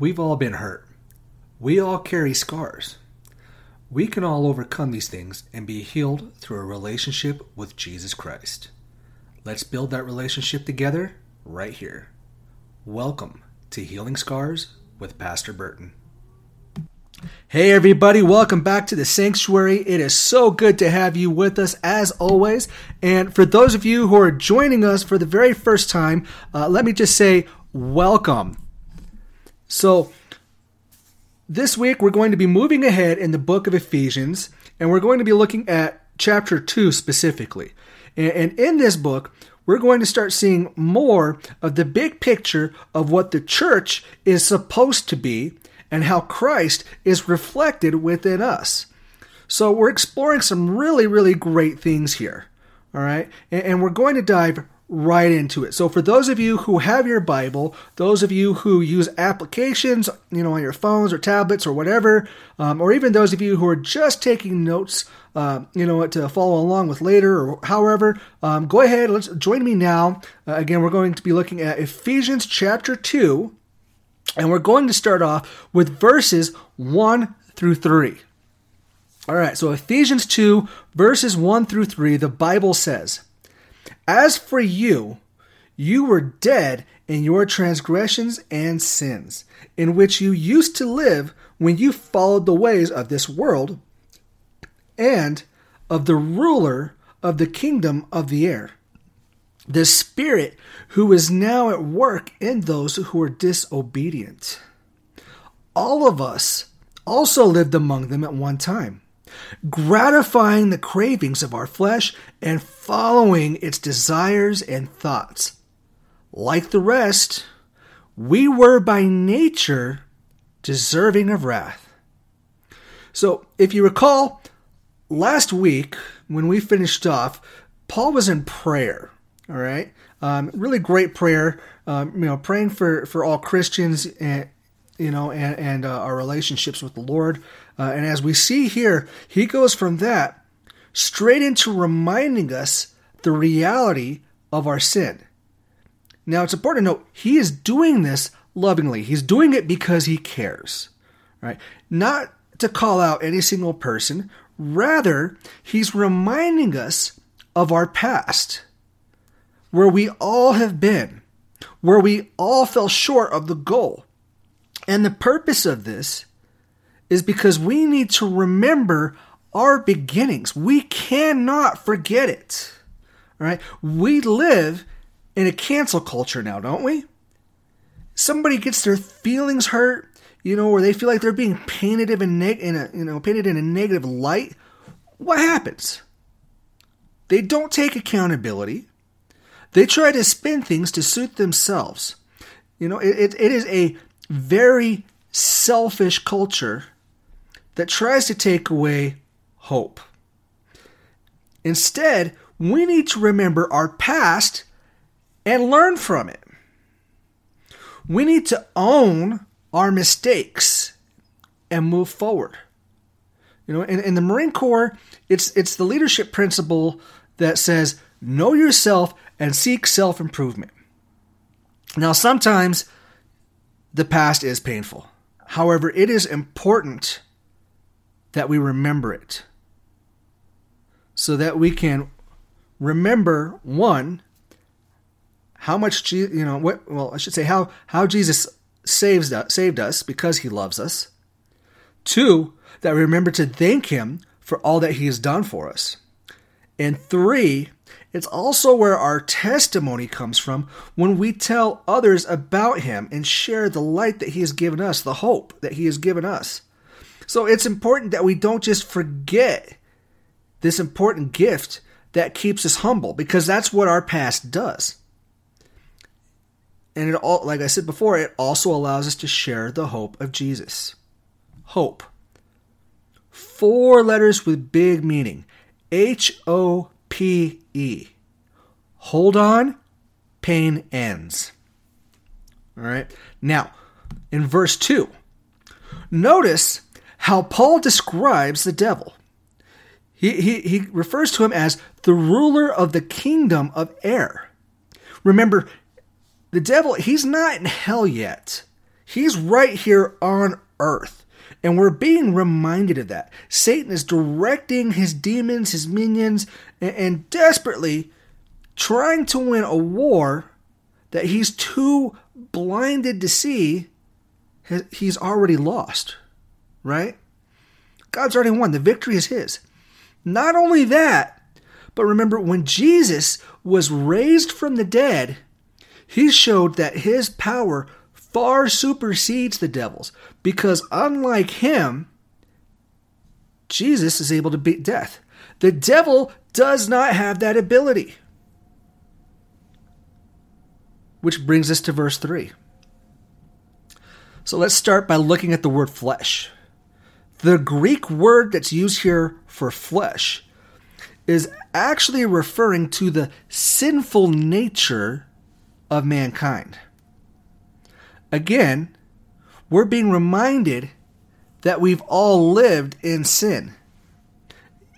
We've all been hurt. We all carry scars. We can all overcome these things and be healed through a relationship with Jesus Christ. Let's build that relationship together right here. Welcome to Healing Scars with Pastor Burton. Hey, everybody, welcome back to the sanctuary. It is so good to have you with us as always. And for those of you who are joining us for the very first time, uh, let me just say welcome. So, this week we're going to be moving ahead in the book of Ephesians, and we're going to be looking at chapter 2 specifically. And in this book, we're going to start seeing more of the big picture of what the church is supposed to be and how Christ is reflected within us. So we're exploring some really, really great things here. All right. And we're going to dive right into it. So for those of you who have your Bible, those of you who use applications, you know, on your phones or tablets or whatever, um, or even those of you who are just taking notes, uh, you know, to follow along with later or however, um, go ahead. Let's join me now. Uh, again, we're going to be looking at Ephesians chapter two, and we're going to start off with verses one through three. All right, so Ephesians 2, verses 1 through 3, the Bible says, as for you, you were dead in your transgressions and sins, in which you used to live when you followed the ways of this world and of the ruler of the kingdom of the air, the Spirit who is now at work in those who are disobedient. All of us also lived among them at one time gratifying the cravings of our flesh and following its desires and thoughts. Like the rest, we were by nature deserving of wrath. So, if you recall, last week when we finished off, Paul was in prayer. All right, um, really great prayer. Um, you know, praying for for all Christians and you know and and uh, our relationships with the Lord. Uh, and as we see here, he goes from that straight into reminding us the reality of our sin. Now, it's important to note he is doing this lovingly. He's doing it because he cares, right? Not to call out any single person. Rather, he's reminding us of our past, where we all have been, where we all fell short of the goal. And the purpose of this is because we need to remember our beginnings. We cannot forget it. All right? We live in a cancel culture now, don't we? Somebody gets their feelings hurt, you know, or they feel like they're being painted in a, neg- in a you know painted in a negative light. What happens? They don't take accountability. They try to spin things to suit themselves. You know, it, it is a very selfish culture that tries to take away hope. Instead, we need to remember our past and learn from it. We need to own our mistakes and move forward. You know, in, in the Marine Corps, it's it's the leadership principle that says know yourself and seek self improvement. Now, sometimes the past is painful. However, it is important that we remember it. So that we can remember one how much you know what well I should say how how Jesus saves us, saved us because he loves us. Two, that we remember to thank him for all that he has done for us. And three, it's also where our testimony comes from when we tell others about him and share the light that he has given us, the hope that he has given us. So it's important that we don't just forget this important gift that keeps us humble because that's what our past does. And it all like I said before, it also allows us to share the hope of Jesus. Hope. Four letters with big meaning. H O P E. Hold on, pain ends. All right. Now, in verse 2, notice how Paul describes the devil. He, he, he refers to him as the ruler of the kingdom of air. Remember, the devil, he's not in hell yet. He's right here on earth. And we're being reminded of that. Satan is directing his demons, his minions, and, and desperately trying to win a war that he's too blinded to see he's already lost, right? God's already won. The victory is his. Not only that, but remember when Jesus was raised from the dead, he showed that his power far supersedes the devil's because unlike him, Jesus is able to beat death. The devil does not have that ability. Which brings us to verse 3. So let's start by looking at the word flesh. The Greek word that's used here for flesh is actually referring to the sinful nature of mankind. Again, we're being reminded that we've all lived in sin.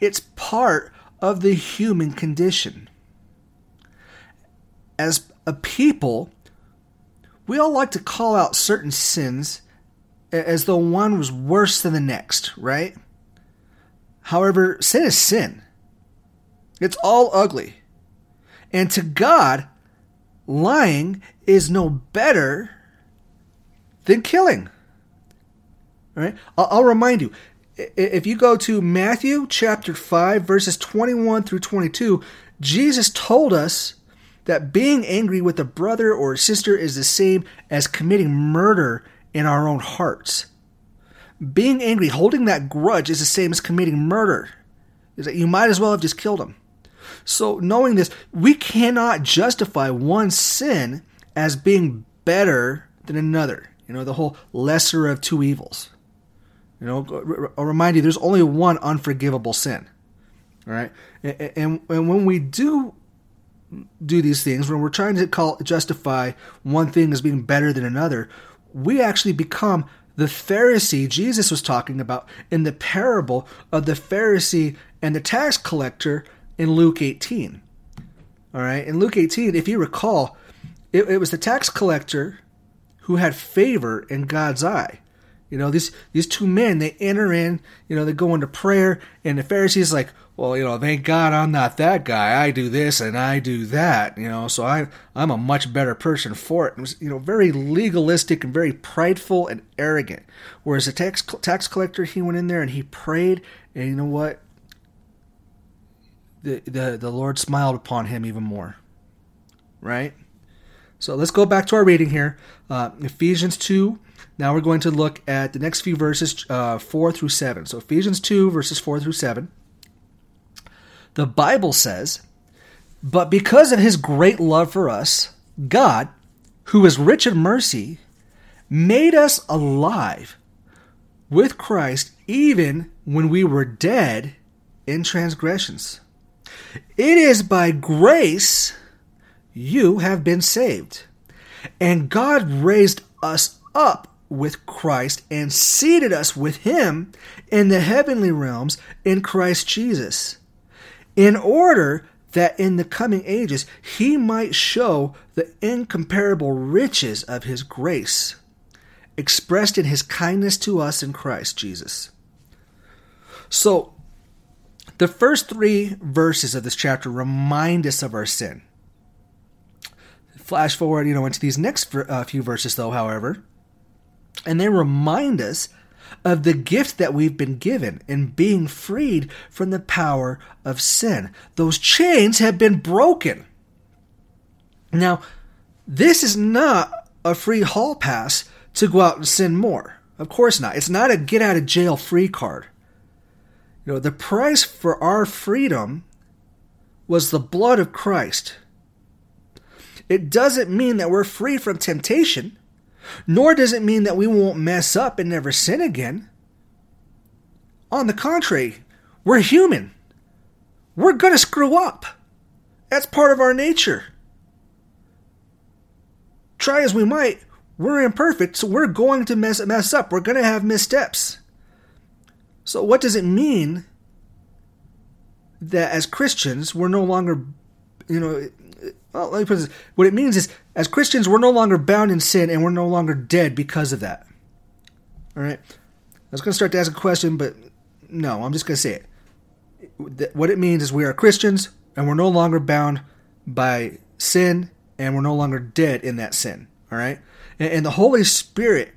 It's part of the human condition. As a people, we all like to call out certain sins as though one was worse than the next, right? However, sin is sin. It's all ugly. And to God, lying is no better than killing. All right? I'll remind you if you go to Matthew chapter 5, verses 21 through 22, Jesus told us that being angry with a brother or a sister is the same as committing murder in our own hearts. Being angry, holding that grudge, is the same as committing murder. Is that you might as well have just killed him. So, knowing this, we cannot justify one sin as being better than another. You know, the whole lesser of two evils. You know, I'll remind you, there's only one unforgivable sin. All right, and, and, and when we do do these things, when we're trying to call justify one thing as being better than another, we actually become the Pharisee Jesus was talking about in the parable of the Pharisee and the tax collector in Luke 18. All right, in Luke 18, if you recall, it, it was the tax collector who had favor in God's eye. You know, these these two men, they enter in, you know, they go into prayer, and the Pharisees like, well, you know, thank God I'm not that guy. I do this and I do that, you know, so I I'm a much better person for it. It was, you know, very legalistic and very prideful and arrogant. Whereas the tax tax collector, he went in there and he prayed, and you know what? The the the Lord smiled upon him even more. Right? So let's go back to our reading here. Uh, Ephesians 2. Now we're going to look at the next few verses, uh, 4 through 7. So Ephesians 2, verses 4 through 7. The Bible says, But because of his great love for us, God, who is rich in mercy, made us alive with Christ even when we were dead in transgressions. It is by grace you have been saved. And God raised us up with Christ and seated us with him in the heavenly realms in Christ Jesus, in order that in the coming ages he might show the incomparable riches of his grace, expressed in his kindness to us in Christ Jesus. So, the first three verses of this chapter remind us of our sin. Flash forward, you know, into these next uh, few verses, though, however, and they remind us of the gift that we've been given in being freed from the power of sin. Those chains have been broken. Now, this is not a free hall pass to go out and sin more. Of course not. It's not a get out of jail free card. You know, the price for our freedom was the blood of Christ. It doesn't mean that we're free from temptation, nor does it mean that we won't mess up and never sin again. On the contrary, we're human. We're going to screw up. That's part of our nature. Try as we might, we're imperfect, so we're going to mess, mess up. We're going to have missteps. So, what does it mean that as Christians, we're no longer, you know, well, let me put this. What it means is, as Christians, we're no longer bound in sin and we're no longer dead because of that. All right? I was going to start to ask a question, but no, I'm just going to say it. What it means is we are Christians and we're no longer bound by sin and we're no longer dead in that sin. All right? And, and the Holy Spirit,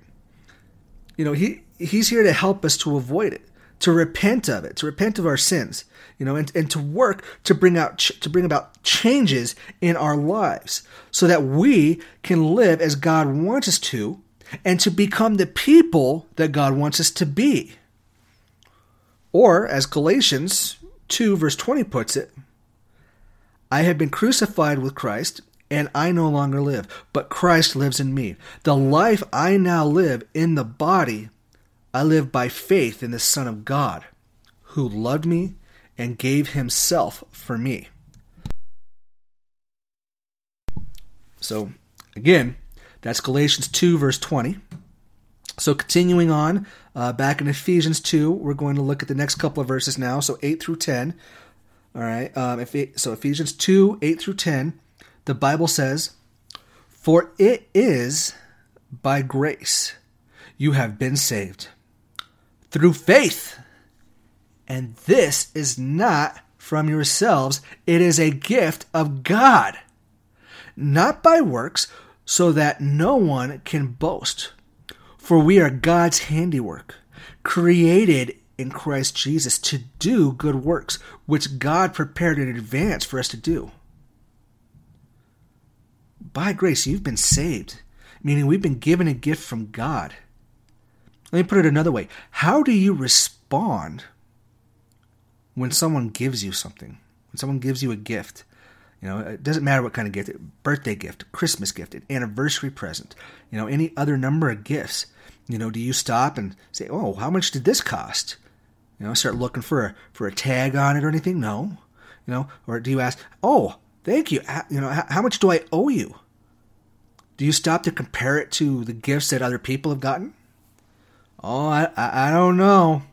you know, he He's here to help us to avoid it to repent of it, to repent of our sins, you know, and, and to work to bring out to bring about changes in our lives so that we can live as God wants us to and to become the people that God wants us to be. Or as Galatians 2 verse 20 puts it, I have been crucified with Christ and I no longer live, but Christ lives in me. The life I now live in the body I live by faith in the Son of God, who loved me and gave himself for me. So, again, that's Galatians 2, verse 20. So, continuing on, uh, back in Ephesians 2, we're going to look at the next couple of verses now. So, 8 through 10. All right. Um, if it, so, Ephesians 2, 8 through 10, the Bible says, For it is by grace you have been saved through faith. And this is not from yourselves, it is a gift of God, not by works, so that no one can boast. For we are God's handiwork, created in Christ Jesus to do good works, which God prepared in advance for us to do. By grace, you've been saved, meaning we've been given a gift from God. Let me put it another way. How do you respond when someone gives you something? When someone gives you a gift? You know, it doesn't matter what kind of gift, birthday gift, Christmas gift, an anniversary present, you know, any other number of gifts. You know, do you stop and say, "Oh, how much did this cost?" You know, start looking for a for a tag on it or anything? No. You know, or do you ask, "Oh, thank you. You know, how much do I owe you?" Do you stop to compare it to the gifts that other people have gotten? Oh, I, I, I don't know.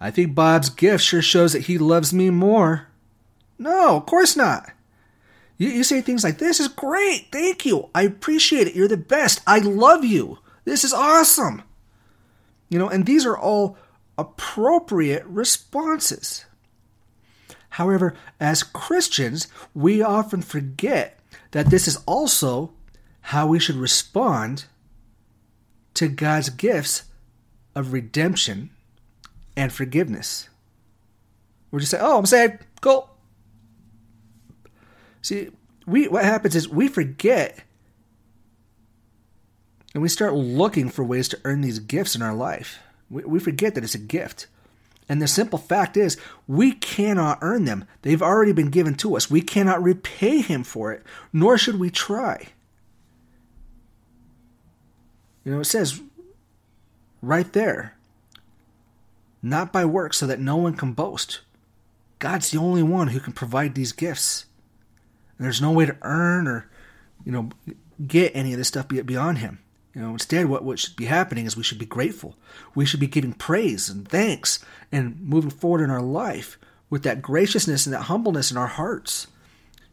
I think Bob's gift sure shows that he loves me more. No, of course not. You, you say things like, This is great. Thank you. I appreciate it. You're the best. I love you. This is awesome. You know, and these are all appropriate responses. However, as Christians, we often forget that this is also how we should respond to God's gifts of redemption and forgiveness. We're just saying, "Oh, I'm saved. Cool." See, we what happens is we forget and we start looking for ways to earn these gifts in our life. We, we forget that it's a gift. And the simple fact is, we cannot earn them. They've already been given to us. We cannot repay Him for it, nor should we try. You know, it says right there. Not by works, so that no one can boast. God's the only one who can provide these gifts. And there's no way to earn or, you know, get any of this stuff beyond Him. You know, instead, what, what should be happening is we should be grateful. We should be giving praise and thanks and moving forward in our life with that graciousness and that humbleness in our hearts.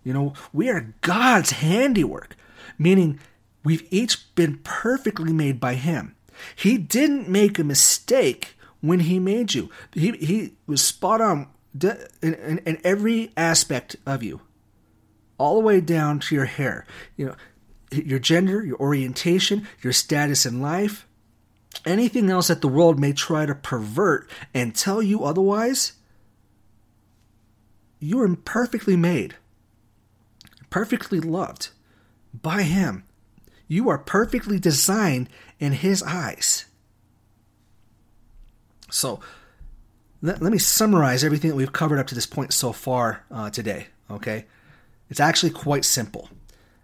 You know, we are God's handiwork, meaning we've each been perfectly made by Him. He didn't make a mistake when he made you. He, he was spot on in, in, in every aspect of you, all the way down to your hair. You know, your gender, your orientation, your status in life, anything else that the world may try to pervert and tell you otherwise. You are perfectly made, perfectly loved by Him. You are perfectly designed in His eyes. So, let, let me summarize everything that we've covered up to this point so far uh, today, okay? It's actually quite simple.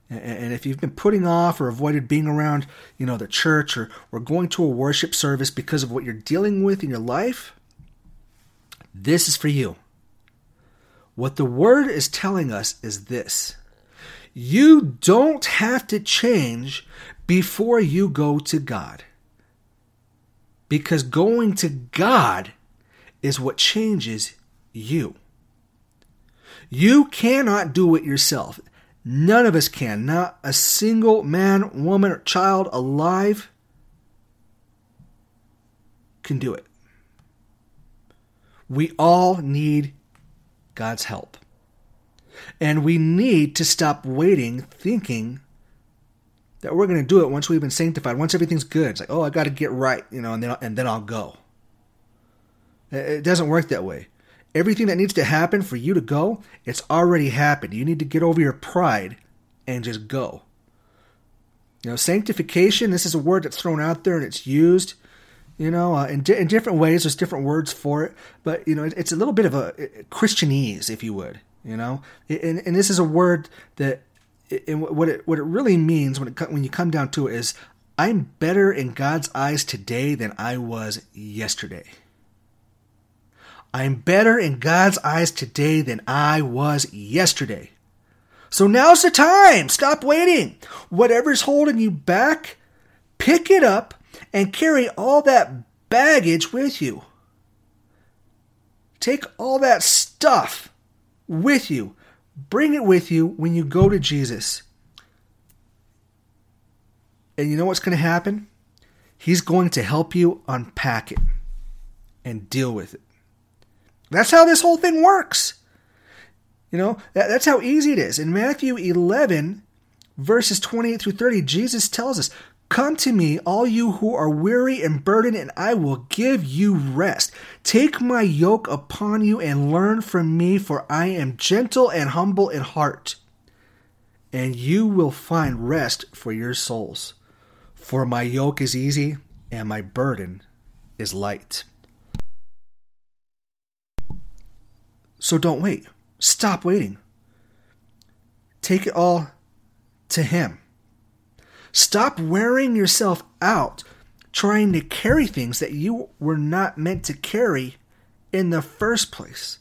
And, and if you've been putting off or avoided being around, you know, the church or, or going to a worship service because of what you're dealing with in your life, this is for you. What the word is telling us is this you don't have to change before you go to God. Because going to God is what changes you. You cannot do it yourself. None of us can. Not a single man, woman, or child alive can do it. We all need God's help. And we need to stop waiting, thinking that we're going to do it once we've been sanctified, once everything's good. It's like, oh, I got to get right, you know, and then and then I'll go. It doesn't work that way. Everything that needs to happen for you to go, it's already happened. You need to get over your pride and just go. You know, sanctification, this is a word that's thrown out there and it's used, you know, uh, in, di- in different ways. There's different words for it. But, you know, it, it's a little bit of a, a Christianese, if you would, you know. And, and this is a word that, and what it, what it really means when, it, when you come down to it is, I'm better in God's eyes today than I was yesterday. I'm better in God's eyes today than I was yesterday. So now's the time. Stop waiting. Whatever's holding you back, pick it up and carry all that baggage with you. Take all that stuff with you. Bring it with you when you go to Jesus. And you know what's going to happen? He's going to help you unpack it and deal with it. That's how this whole thing works. You know, that, that's how easy it is. In Matthew 11, verses 28 through 30, Jesus tells us, Come to me, all you who are weary and burdened, and I will give you rest. Take my yoke upon you and learn from me, for I am gentle and humble in heart, and you will find rest for your souls. For my yoke is easy and my burden is light. So don't wait. Stop waiting. Take it all to Him. Stop wearing yourself out trying to carry things that you were not meant to carry in the first place.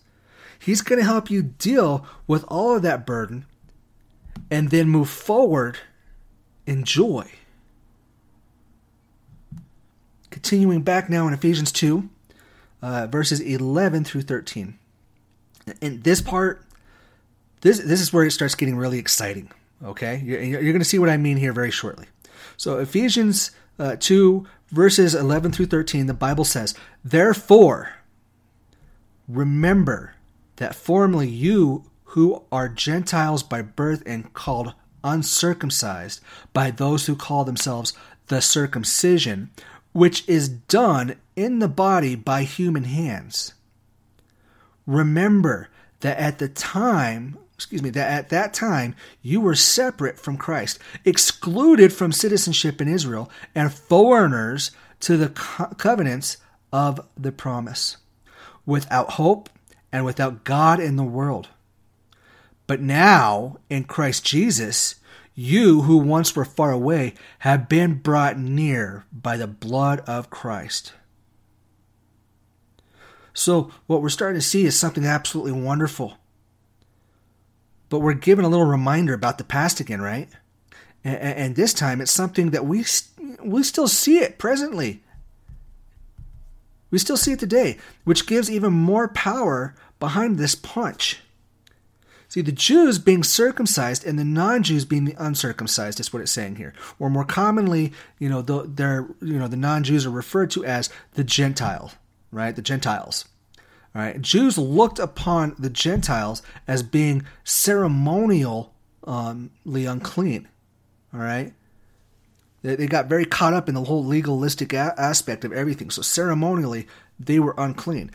He's going to help you deal with all of that burden and then move forward in joy. Continuing back now in Ephesians 2, uh, verses 11 through 13 in this part, this this is where it starts getting really exciting. Okay, you're, going to see what I mean here very shortly. So Ephesians uh, two verses eleven through thirteen, the Bible says, "Therefore, remember that formerly you who are Gentiles by birth and called uncircumcised by those who call themselves the circumcision, which is done in the body by human hands." Remember that at the time, excuse me, that at that time you were separate from Christ, excluded from citizenship in Israel, and foreigners to the co- covenants of the promise, without hope and without God in the world. But now, in Christ Jesus, you who once were far away have been brought near by the blood of Christ. So, what we're starting to see is something absolutely wonderful. But we're given a little reminder about the past again, right? And, and this time it's something that we, we still see it presently. We still see it today, which gives even more power behind this punch. See, the Jews being circumcised and the non-Jews being uncircumcised is what it's saying here. Or more commonly, you know, the, they're, you know, the non-Jews are referred to as the Gentile right? The Gentiles. All right. Jews looked upon the Gentiles as being ceremonially um, unclean. All right. They, they got very caught up in the whole legalistic a- aspect of everything. So ceremonially, they were unclean.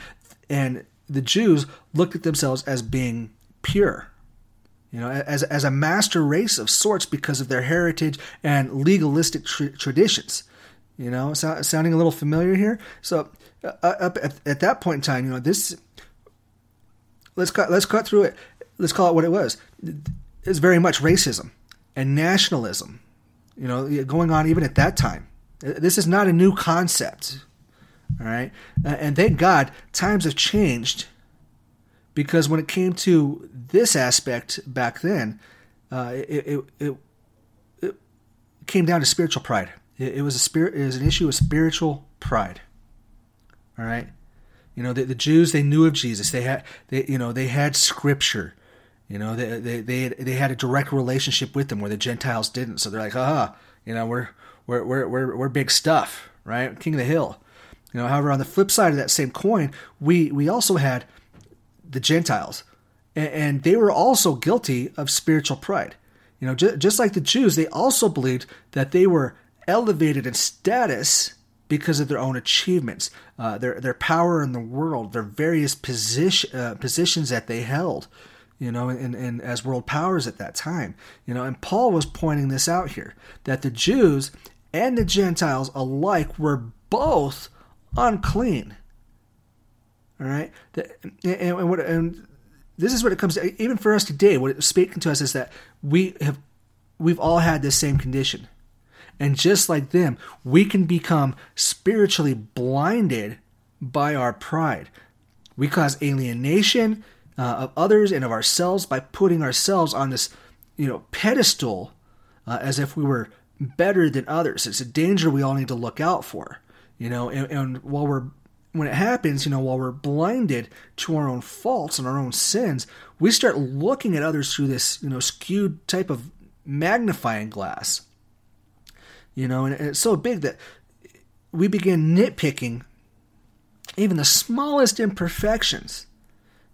And the Jews looked at themselves as being pure, you know, as, as a master race of sorts because of their heritage and legalistic tr- traditions. You know, so, sounding a little familiar here. So uh, up at, at, that point in time, you know, this let's cut let's cut through it. Let's call it what it was. It's very much racism and nationalism. You know, going on even at that time. This is not a new concept. All right, uh, and thank God times have changed because when it came to this aspect back then, uh, it, it, it, it came down to spiritual pride. It, it was a spirit. It was an issue of spiritual pride. All right. You know, the, the Jews, they knew of Jesus. They had, they, you know, they had scripture. You know, they they they, they had a direct relationship with them where the Gentiles didn't. So they're like, ah, you know, we're we're we're we're, we're big stuff, right? King of the hill. You know, however, on the flip side of that same coin, we we also had the Gentiles, and, they were also guilty of spiritual pride. You know, just like the Jews, they also believed that they were elevated in status because of their own achievements, uh, their their power in the world, their various position uh, positions that they held, you know, and, and as world powers at that time, you know. And Paul was pointing this out here that the Jews and the Gentiles alike were both unclean. All right, and, and, what and this is what it comes to, even for us today. What it's speaking to us is that we have we've all had this same condition and just like them, we can become spiritually blinded by our pride. We cause alienation uh, of others and of ourselves by putting ourselves on this, you know, pedestal uh, as if we were better than others. It's a danger we all need to look out for, you know. And, and while we're when it happens, you know, while we're blinded to our own faults and our own sins, we start looking at others through this, you know, skewed type of magnifying glass. You know, and it's so big that we begin nitpicking even the smallest imperfections.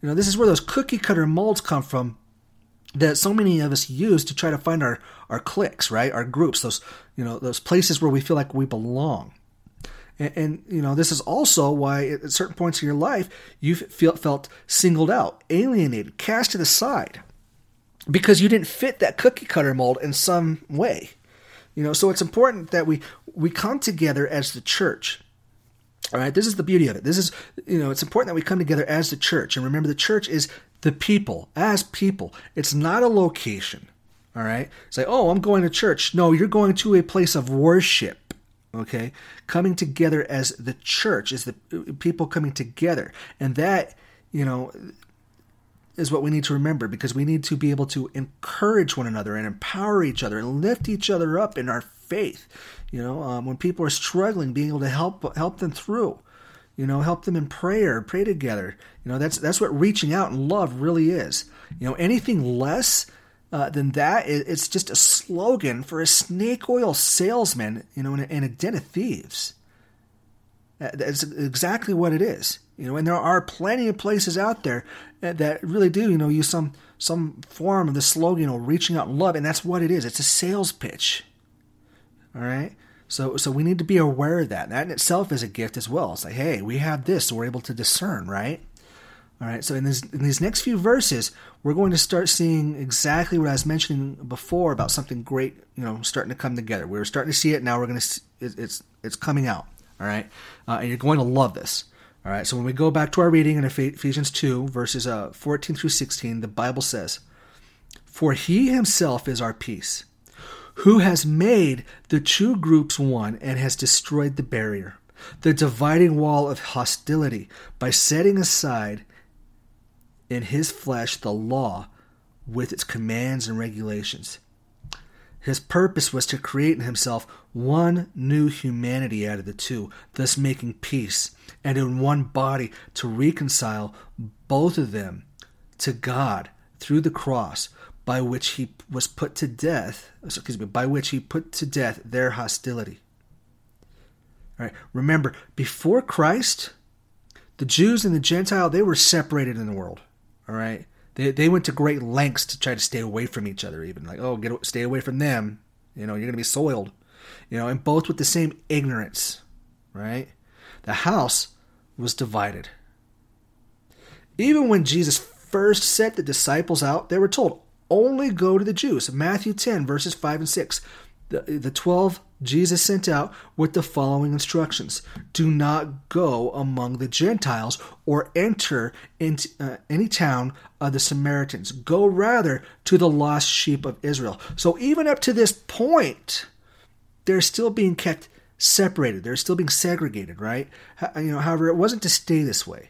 You know, this is where those cookie cutter molds come from that so many of us use to try to find our, our cliques, right? Our groups, those, you know, those places where we feel like we belong. And, and, you know, this is also why at certain points in your life you feel, felt singled out, alienated, cast to the side because you didn't fit that cookie cutter mold in some way. You know, so it's important that we we come together as the church. All right, this is the beauty of it. This is, you know, it's important that we come together as the church. And remember, the church is the people, as people. It's not a location. All right? Say, oh, I'm going to church. No, you're going to a place of worship. Okay? Coming together as the church, is the uh, people coming together. And that, you know, is what we need to remember because we need to be able to encourage one another and empower each other and lift each other up in our faith. You know, um, when people are struggling, being able to help help them through. You know, help them in prayer, pray together. You know, that's that's what reaching out and love really is. You know, anything less uh, than that, it's just a slogan for a snake oil salesman. You know, and a, and a den of thieves. That's exactly what it is. You know, and there are plenty of places out there that really do, you know, use some some form of the slogan, you know, reaching out in love, and that's what it is. It's a sales pitch. All right. So so we need to be aware of that. That in itself is a gift as well. It's like, hey, we have this, so we're able to discern, right? All right. So in, this, in these next few verses, we're going to start seeing exactly what I was mentioning before about something great, you know, starting to come together. We are starting to see it now. We're going to see it's it's coming out. All right, uh, and you're going to love this. All right, so when we go back to our reading in Ephesians 2, verses uh, 14 through 16, the Bible says, For he himself is our peace, who has made the two groups one and has destroyed the barrier, the dividing wall of hostility, by setting aside in his flesh the law with its commands and regulations. His purpose was to create in himself one new humanity out of the two, thus making peace, and in one body to reconcile both of them to God through the cross, by which he was put to death, excuse me, by which he put to death their hostility. All right, remember, before Christ, the Jews and the Gentile, they were separated in the world. All right? They, they went to great lengths to try to stay away from each other, even like, oh, get stay away from them. You know, you're gonna be soiled. You know, and both with the same ignorance, right? The house was divided. Even when Jesus first sent the disciples out, they were told, only go to the Jews. Matthew 10, verses 5 and 6. The, the 12 Jesus sent out with the following instructions Do not go among the Gentiles or enter into uh, any town of the Samaritans. Go rather to the lost sheep of Israel. So, even up to this point, they're still being kept separated. They're still being segregated, right? You know, however, it wasn't to stay this way.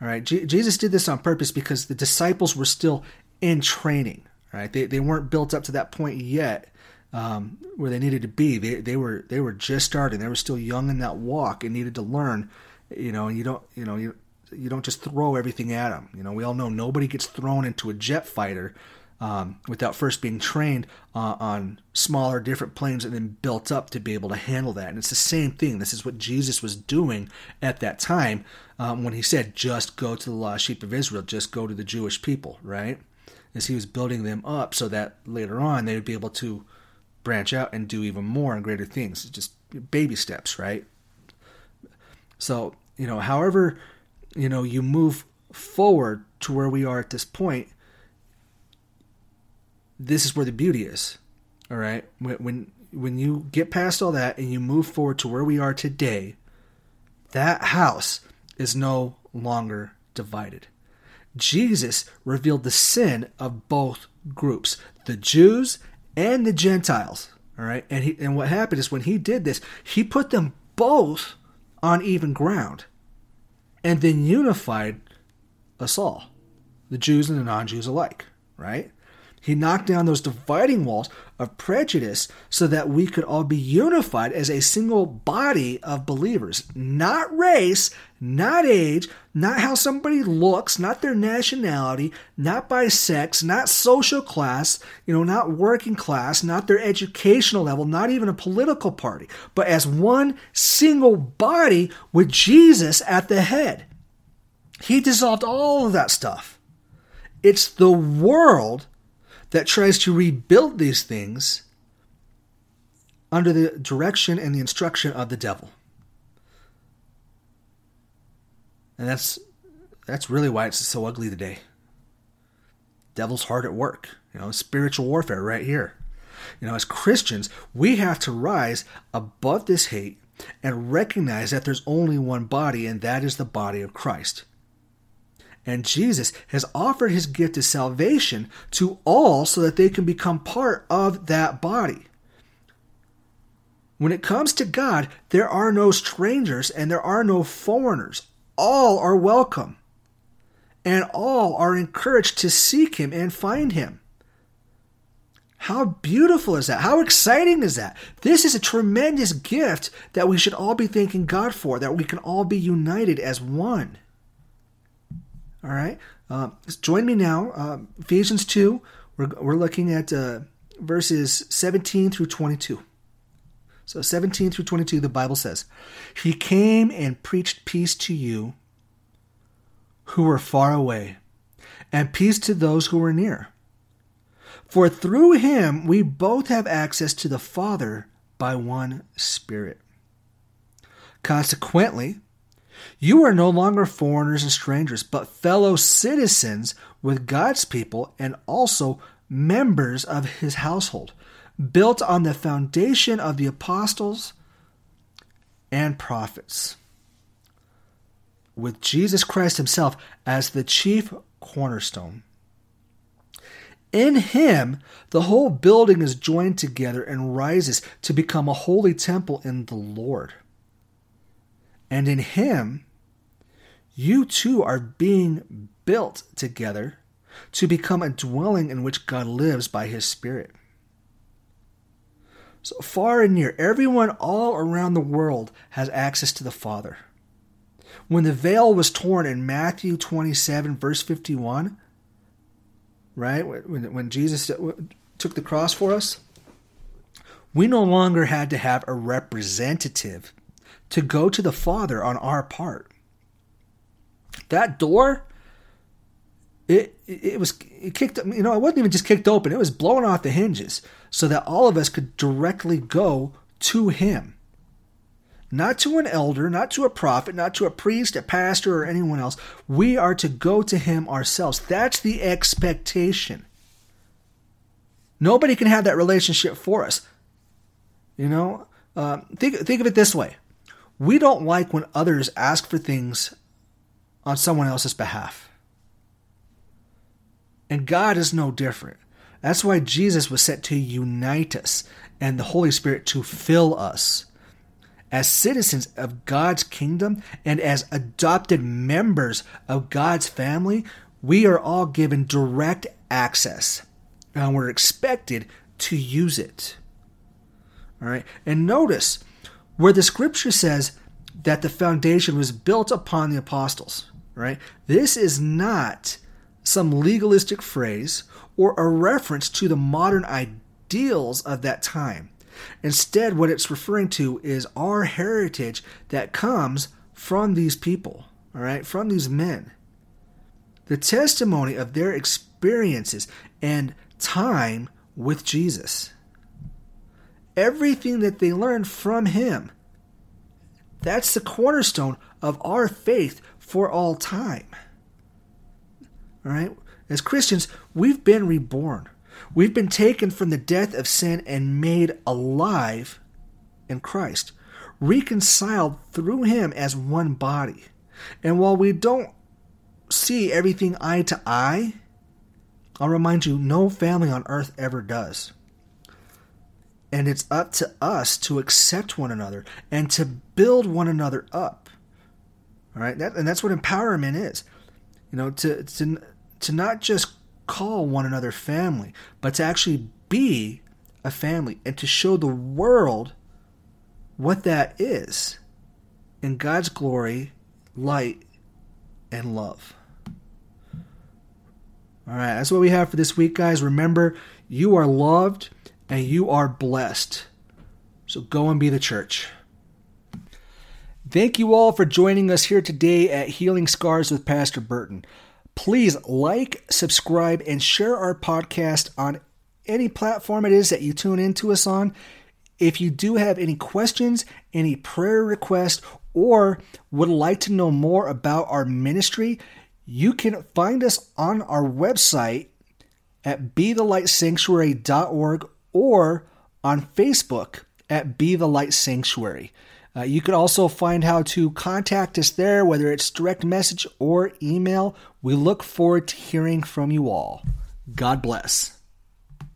All right, Jesus did this on purpose because the disciples were still in training. Right, they they weren't built up to that point yet um, where they needed to be. They they were they were just starting. They were still young in that walk and needed to learn. You know, you don't you know you you don't just throw everything at them. You know, we all know nobody gets thrown into a jet fighter um, without first being trained uh, on smaller, different planes and then built up to be able to handle that. And it's the same thing. This is what Jesus was doing at that time um, when he said, just go to the lost sheep of Israel, just go to the Jewish people, right? As he was building them up so that later on they would be able to branch out and do even more and greater things. Just baby steps, right? So, you know, however, you know, you move forward to where we are at this point, this is where the beauty is. All right, when when when you get past all that and you move forward to where we are today, that house is no longer divided. Jesus revealed the sin of both groups, the Jews and the Gentiles. All right, and he and what happened is when he did this, he put them both on even ground, and then unified us all, the Jews and the non-Jews alike. Right? He knocked down those dividing walls of prejudice so that we could all be unified as a single body of believers. Not race, not age, not how somebody looks, not their nationality, not by sex, not social class, you know, not working class, not their educational level, not even a political party, but as one single body with Jesus at the head. He dissolved all of that stuff. It's the world that tries to rebuild these things under the direction and the instruction of the devil. And that's that's really why it's so ugly today. Devil's hard at work. You know, spiritual warfare right here. You know, as Christians, we have to rise above this hate and recognize that there's only one body, and that is the body of Christ. And Jesus has offered his gift of salvation to all so that they can become part of that body. When it comes to God, there are no strangers and there are no foreigners. All are welcome. And all are encouraged to seek him and find him. How beautiful is that? How exciting is that? This is a tremendous gift that we should all be thanking God for, that we can all be united as one. All right. Uh, join me now. Uh, Ephesians 2, we're, we're looking at uh, verses 17 through 22. So 17 through 22, the Bible says, He came and preached peace to you who were far away, and peace to those who were near. For through him we both have access to the Father by one Spirit. Consequently, you are no longer foreigners and strangers, but fellow citizens with God's people and also members of his household, built on the foundation of the apostles and prophets, with Jesus Christ himself as the chief cornerstone. In him, the whole building is joined together and rises to become a holy temple in the Lord. And in Him, you too are being built together to become a dwelling in which God lives by His Spirit. So far and near, everyone all around the world has access to the Father. When the veil was torn in Matthew 27, verse 51, right, when, when Jesus took the cross for us, we no longer had to have a representative to go to the Father on our part. That door, it it was it kicked you know it wasn't even just kicked open; it was blowing off the hinges so that all of us could directly go to Him. Not to an elder, not to a prophet, not to a priest, a pastor, or anyone else. We are to go to Him ourselves. That's the expectation. Nobody can have that relationship for us. You know, uh, think think of it this way: we don't like when others ask for things on someone else's behalf. And God is no different. That's why Jesus was sent to unite us and the Holy Spirit to fill us. As citizens of God's kingdom and as adopted members of God's family, we are all given direct access and we're expected to use it. All right. And notice where the scripture says that the foundation was built upon the apostles. right? This is not some legalistic phrase or a reference to the modern ideals of that time. Instead, what it's referring to is our heritage that comes from these people, all right, from these men. The testimony of their experiences and time with Jesus. Everything that they learned from him. That's the cornerstone of our faith for all time. All right? As Christians, we've been reborn. We've been taken from the death of sin and made alive in Christ, reconciled through Him as one body. And while we don't see everything eye to eye, I'll remind you no family on earth ever does. And it's up to us to accept one another and to build one another up. All right, that, and that's what empowerment is. You know, to to to not just call one another family, but to actually be a family and to show the world what that is in God's glory, light, and love. All right, that's what we have for this week, guys. Remember, you are loved and you are blessed. So go and be the church. Thank you all for joining us here today at Healing Scars with Pastor Burton. Please like, subscribe, and share our podcast on any platform it is that you tune into us on. If you do have any questions, any prayer requests, or would like to know more about our ministry, you can find us on our website at bethelightsanctuary.org or on Facebook at Be the Light Sanctuary. Uh, you can also find how to contact us there, whether it's direct message or email. We look forward to hearing from you all. God bless.